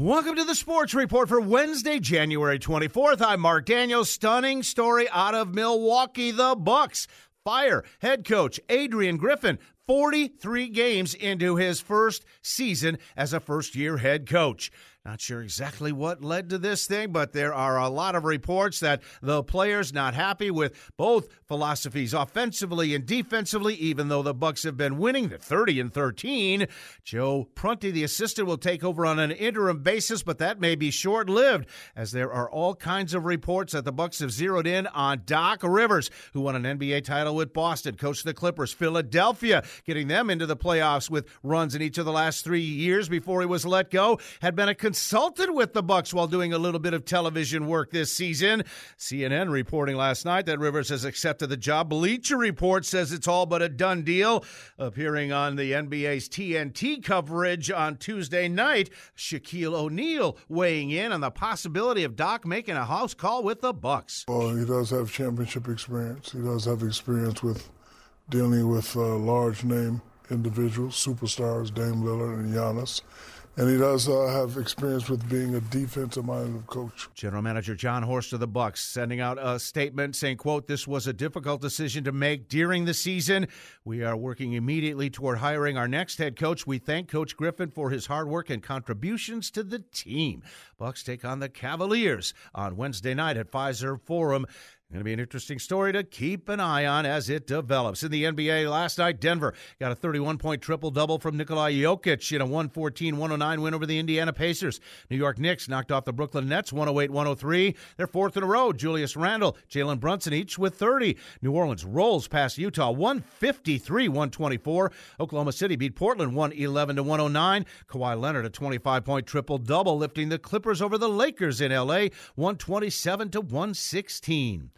Welcome to the Sports Report for Wednesday, January 24th. I'm Mark Daniels. Stunning story out of Milwaukee. The Bucks fire head coach Adrian Griffin 43 games into his first season as a first year head coach. Not sure exactly what led to this thing, but there are a lot of reports that the players not happy with both philosophies offensively and defensively, even though the Bucks have been winning the 30 and 13. Joe Prunty, the assistant, will take over on an interim basis, but that may be short-lived as there are all kinds of reports that the Bucks have zeroed in on Doc Rivers, who won an NBA title with Boston, coached the Clippers, Philadelphia, getting them into the playoffs with runs in each of the last 3 years before he was let go, had been a consulted with the Bucks while doing a little bit of television work this season. CNN reporting last night that Rivers has accepted the job. Bleacher Report says it's all but a done deal. Appearing on the NBA's TNT coverage on Tuesday night, Shaquille O'Neal weighing in on the possibility of Doc making a house call with the Bucks. Well, he does have championship experience. He does have experience with dealing with uh, large name individuals, superstars, Dame Lillard and Giannis and he does uh, have experience with being a defensive-minded coach. General Manager Jon Horst of the Bucks sending out a statement saying, "quote This was a difficult decision to make during the season. We are working immediately toward hiring our next head coach. We thank Coach Griffin for his hard work and contributions to the team." Bucks take on the Cavaliers on Wednesday night at Fiserv Forum. Going to be an interesting story to keep an eye on as it develops. In the NBA last night, Denver got a 31 point triple double from Nikola Jokic in a 114 109 win over the Indiana Pacers. New York Knicks knocked off the Brooklyn Nets 108 103. Their fourth in a row. Julius Randle, Jalen Brunson each with 30. New Orleans rolls past Utah 153 124. Oklahoma City beat Portland 111 to 109. Kawhi Leonard a 25 point triple double, lifting the Clippers over the Lakers in LA 127 to 116.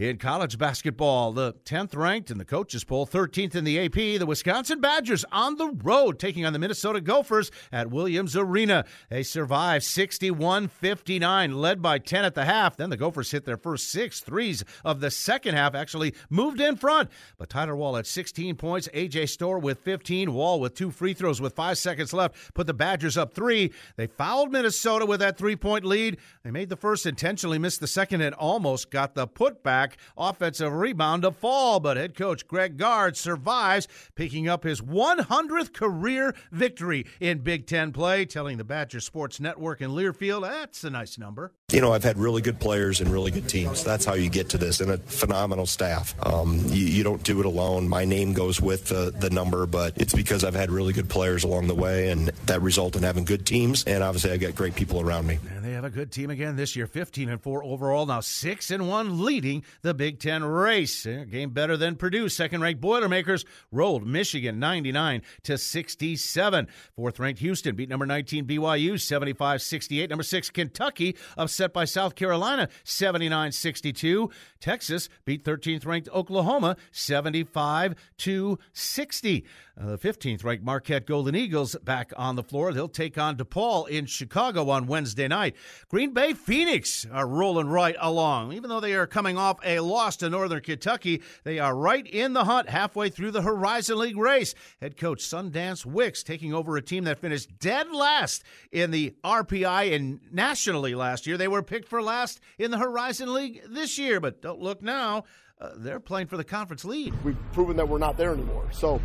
In college basketball, the 10th ranked in the coaches poll, 13th in the AP, the Wisconsin Badgers on the road taking on the Minnesota Gophers at Williams Arena. They survived 61 59, led by 10 at the half. Then the Gophers hit their first six threes of the second half, actually moved in front. But Tyler Wahl at 16 points, AJ Storr with 15, Wahl with two free throws with five seconds left, put the Badgers up three. They fouled Minnesota with that three point lead. They made the first, intentionally missed the second, and almost got the putback offensive rebound to fall, but head coach Greg Gard survives, picking up his 100th career victory in Big Ten play, telling the Badger Sports Network in Learfield that's a nice number. You know, I've had really good players and really good teams. That's how you get to this, and a phenomenal staff. Um, you, you, don't do it alone. My name goes with the, the number, but it's because I've had really good players along the way, and that result in having good teams. And obviously, I've got great people around me. And they have a good team again this year, 15 and four overall, now six and one, leading the Big Ten race. A game better than Purdue. Second ranked Boilermakers rolled Michigan 99 to 67. Fourth ranked Houston beat number 19 BYU 75 68. Number six Kentucky upset by South Carolina 79 62. Texas beat 13th ranked Oklahoma 75 to 60. Uh, the 15th ranked Marquette Golden Eagles back on the floor. They'll take on DePaul in Chicago on Wednesday night. Green Bay Phoenix are rolling right along. Even though they are coming off a loss to Northern Kentucky, they are right in the hunt halfway through the Horizon League race. Head coach Sundance Wicks taking over a team that finished dead last in the RPI and nationally last year. They were picked for last in the Horizon League this year, but don't look now. Uh, they're playing for the conference lead. We've proven that we're not there anymore. So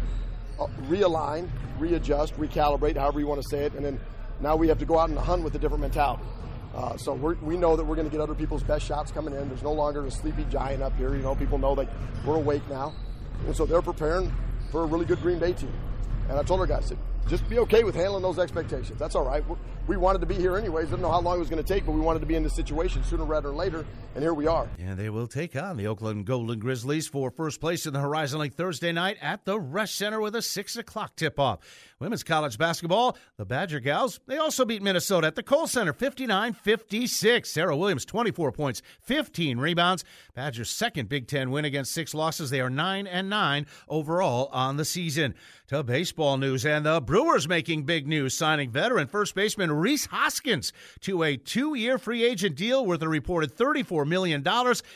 uh, realign, readjust, recalibrate, however you want to say it, and then now we have to go out and hunt with a different mentality. Uh, so we know that we're going to get other people's best shots coming in. There's no longer a sleepy giant up here. You know, people know that we're awake now, and so they're preparing for a really good Green Bay team. And I told our guys, just be okay with handling those expectations. That's all right. We wanted to be here anyways. Didn't know how long it was going to take, but we wanted to be in this situation sooner rather than later, and here we are. And they will take on the Oakland Golden Grizzlies for first place in the Horizon League Thursday night at the Resch Center with a 6 o'clock tip-off. Women's college basketball, the Badger Gals, they also beat Minnesota at the Kohl Center 59-56. Serah Williams, 24 points, 15 rebounds. Badgers' second Big Ten win against six losses. They are 9 and 9 overall on the season. To baseball news, and the Brewers making big news, signing veteran first baseman Rhys Hoskins to a two-year free agent deal worth a reported $34 million.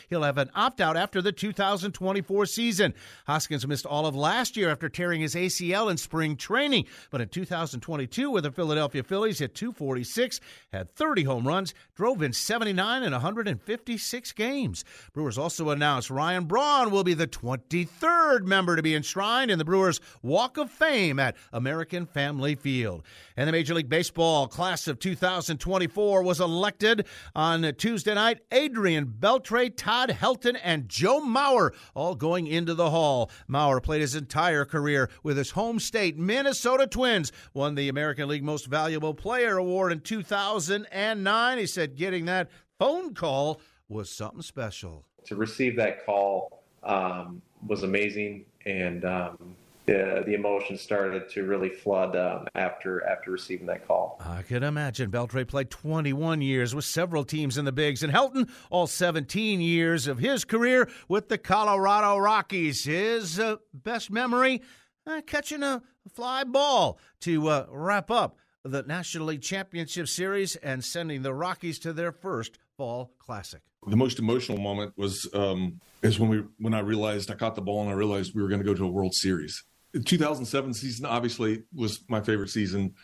He'll have an opt-out after the 2024 season. Hoskins missed all of last year after tearing his ACL in spring training. but in 2022 with the Philadelphia Phillies hit 246, had 30 home runs, drove in 79 in 156 games. Brewers also announced Ryan Braun will be the 23rd member to be enshrined in the Brewers Walk of Fame at American Family Field. And the Major League Baseball class of 2024 was elected on Tuesday night. Adrian Beltre, Todd Helton, and Joe Mauer all going into the hall. Mauer played his entire career with his home state, Minnesota Twins, won the American League Most Valuable Player Award in 2009. He said getting that phone call was something special. To receive that call um, was amazing, and um, the the emotions started to really flood um, after after receiving that call. I can imagine. Beltre played 21 years with several teams in the bigs, and Helton all 17 years of his career with the Colorado Rockies. His uh, best memory uh, catching a fly ball to uh, wrap up the National League Championship Series and sending the Rockies to their first fall classic. The most emotional moment was um, is when we when I realized I caught the ball and I realized we were going to go to a World Series. The 2007 season obviously was my favorite season,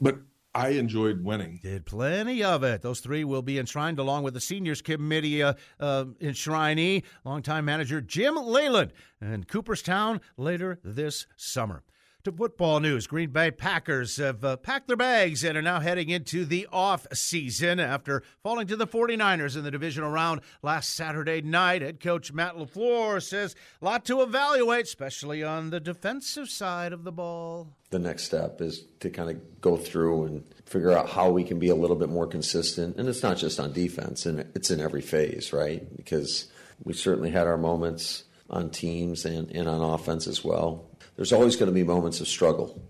but I enjoyed winning. Did plenty of it. Those three will be enshrined along with the seniors committee uh, uh, enshrinee, longtime manager Jim Leyland, and Cooperstown later this summer. To football news, Green Bay Packers have uh, packed their bags and are now heading into the off season after falling to the 49ers in the divisional round last Saturday night. Head coach Matt LaFleur says a lot to evaluate, especially on the defensive side of the ball. The next step is to kind of go through and figure out how we can be a little bit more consistent. And it's not just on defense, and it's in every phase, right? Because we certainly had our moments on teams and, and on offense as well there's always going to be moments of struggle,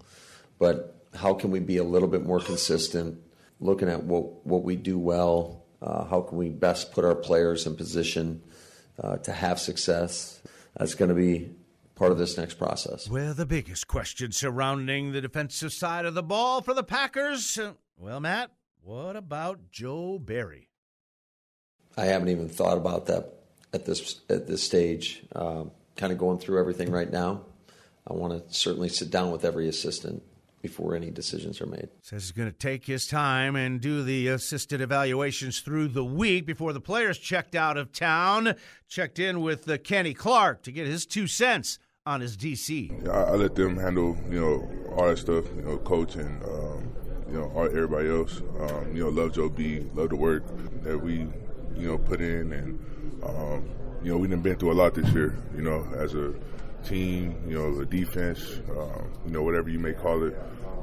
but how can we be a little bit more consistent, looking at what, what we do well? Uh, how can we best put our players in position uh, to have success? That's going to be part of this next process. Well, the biggest question surrounding the defensive side of the ball for the Packers. Well, Matt, what about Joe Barry? I haven't even thought about that at this at this stage. Um, kind of going through everything right now. I want to certainly sit down with every assistant before any decisions are made. Says he's going to take his time and do the assisted evaluations through the week before the players checked out of town. Checked in with uh, Kenny Clark to get his two cents on his DC. I, I, let them handle, you know, all that stuff, you know, coach and, um, you know, all, everybody else. Um, you know, love Joe B, love the work that we, you know, put in. And, um, you know, we've been through a lot this year, you know, as a team, you know, the defense, uh, you know, whatever you may call it,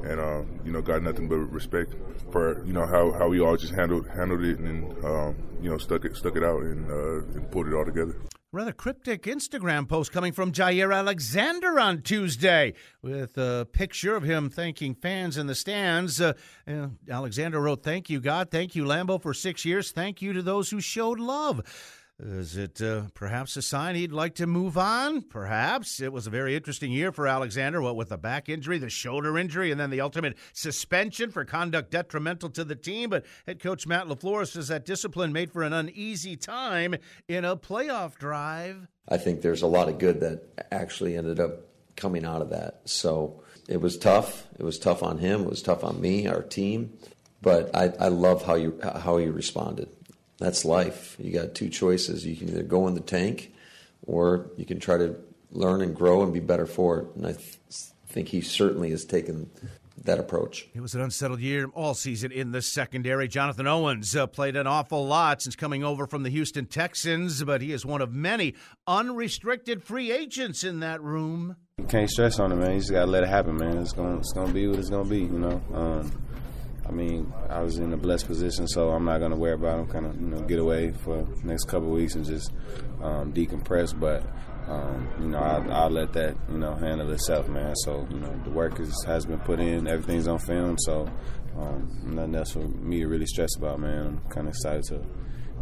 and uh, you know, got nothing but respect for you know how, how we all just handled handled it and um, you know stuck it stuck it out and, uh, and pulled it all together. Rather cryptic Instagram post coming from Jaire Alexander on Tuesday with a picture of him thanking fans in the stands. Uh, Alexander wrote, Thank you, God. Thank you, Lambeau for six years. Thank you to those who showed love. Is it uh, perhaps a sign he'd like to move on? Perhaps. It was a very interesting year for Alexander, what with the back injury, the shoulder injury, and then the ultimate suspension for conduct detrimental to the team. But head coach Matt LaFleur says that discipline made for an uneasy time in a playoff drive. I think there's a lot of good that actually ended up coming out of that. So it was tough. It was tough on him. It was tough on me, our team. But I, I love how you how he responded that's life. You got two choices. You can either go in the tank or you can try to learn and grow and be better for it. And I th- think he certainly has taken that approach. It was an unsettled year all season in the secondary. Jonathan Owens uh, played an awful lot since coming over from the Houston Texans, but he is one of many unrestricted free agents in that room. You can't stress on it, man. You just gotta let it happen, man. It's gonna, it's gonna be what it's gonna be, you know. Um, I mean, I was in a blessed position, so I'm not going to worry about them. Kind of, you know, get away for next couple weeks and just um, decompress. But um, you know, I, I'll let that you know handle itself, man. So you know, the work is, has been put in, everything's on film, so um, nothing else for me to really stress about, man. I'm kind of excited to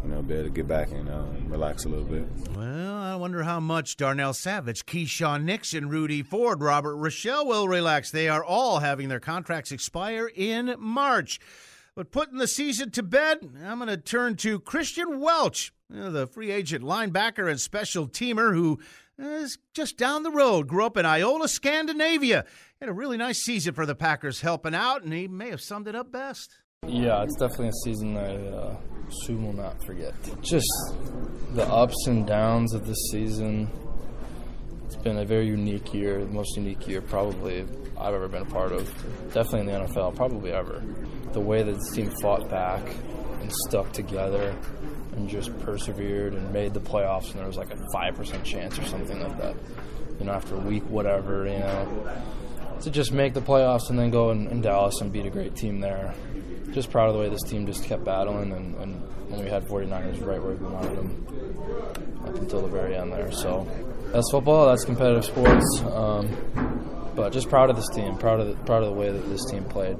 know, be able to get back and uh, relax a little bit. Well, I wonder how much Darnell Savage, Keisean Nixon, Rudy Ford, Robert Rochell will relax. They are all having their contracts expire in March. But putting the season to bed, I'm going to turn to Kristian Welch. the free agent linebacker and special teamer who is just down the road. Grew up in Iola, Scandinavia. Had a really nice season for the Packers helping out, and he may have summed it up best. Yeah, it's definitely a season I uh, soon will not forget. Just the ups and downs of this season. It's been a very unique year, the most unique year probably I've ever been a part of. Definitely in the NFL, probably ever. The way that this team fought back and stuck together and just persevered and made the playoffs, and there was like a 5% chance or something like that. You know, after a week whatever, you know, to just make the playoffs and then go in, in Dallas and beat a great team there. Just proud of the way this team just kept battling, and, and when we had 49ers right where we wanted them up until the very end there. So that's football, that's competitive sports. Um, but just proud of this team, proud of the, proud of the way that this team played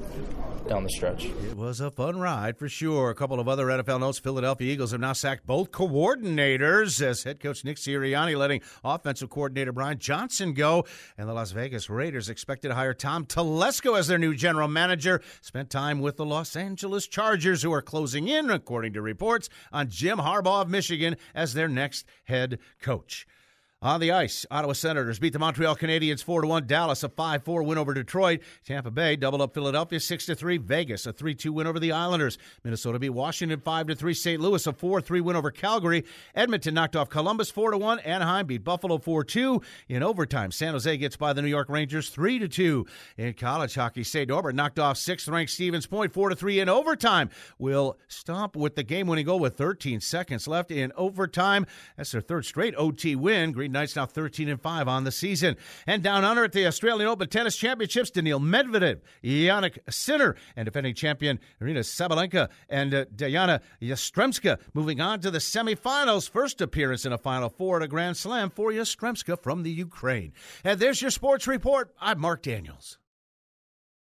down the stretch. It was a fun ride for sure. A couple of other NFL notes. Philadelphia Eagles have now sacked both coordinators as head coach Nick Sirianni letting offensive coordinator Brian Johnson go. And the Las Vegas Raiders expected to hire Tom Telesco as their new general manager. Spent time with the Los Angeles Chargers, who are closing in, according to reports, on Jim Harbaugh of Michigan as their next head coach. On the ice, Ottawa Senators beat the Montreal Canadiens 4 1. Dallas a 5 4 win over Detroit. Tampa Bay doubled up Philadelphia 6 3. Vegas a 3 2 win over the Islanders. Minnesota beat Washington 5 3. St. Louis a 4 3 win over Calgary. Edmonton knocked off Columbus 4 1. Anaheim beat Buffalo 4 2. In overtime, San Jose gets by the New York Rangers 3 2. In college hockey, St. Norbert knocked off 6th ranked Stevens Point 4 3 in overtime. Will stomp with the game winning goal with 13 seconds left in overtime. That's their third straight OT win. Green Knights now 13 and 5 on the season. And down under at the Australian Open Tennis Championships, Daniil Medvedev, Jannik Sinner, and defending champion Aryna Sabalenka and uh, Diana Yastremska moving on to the semifinals. First appearance in a Final Four at a Grand Slam for Yastremska from the Ukraine. And there's your sports report. I'm Mark Daniels.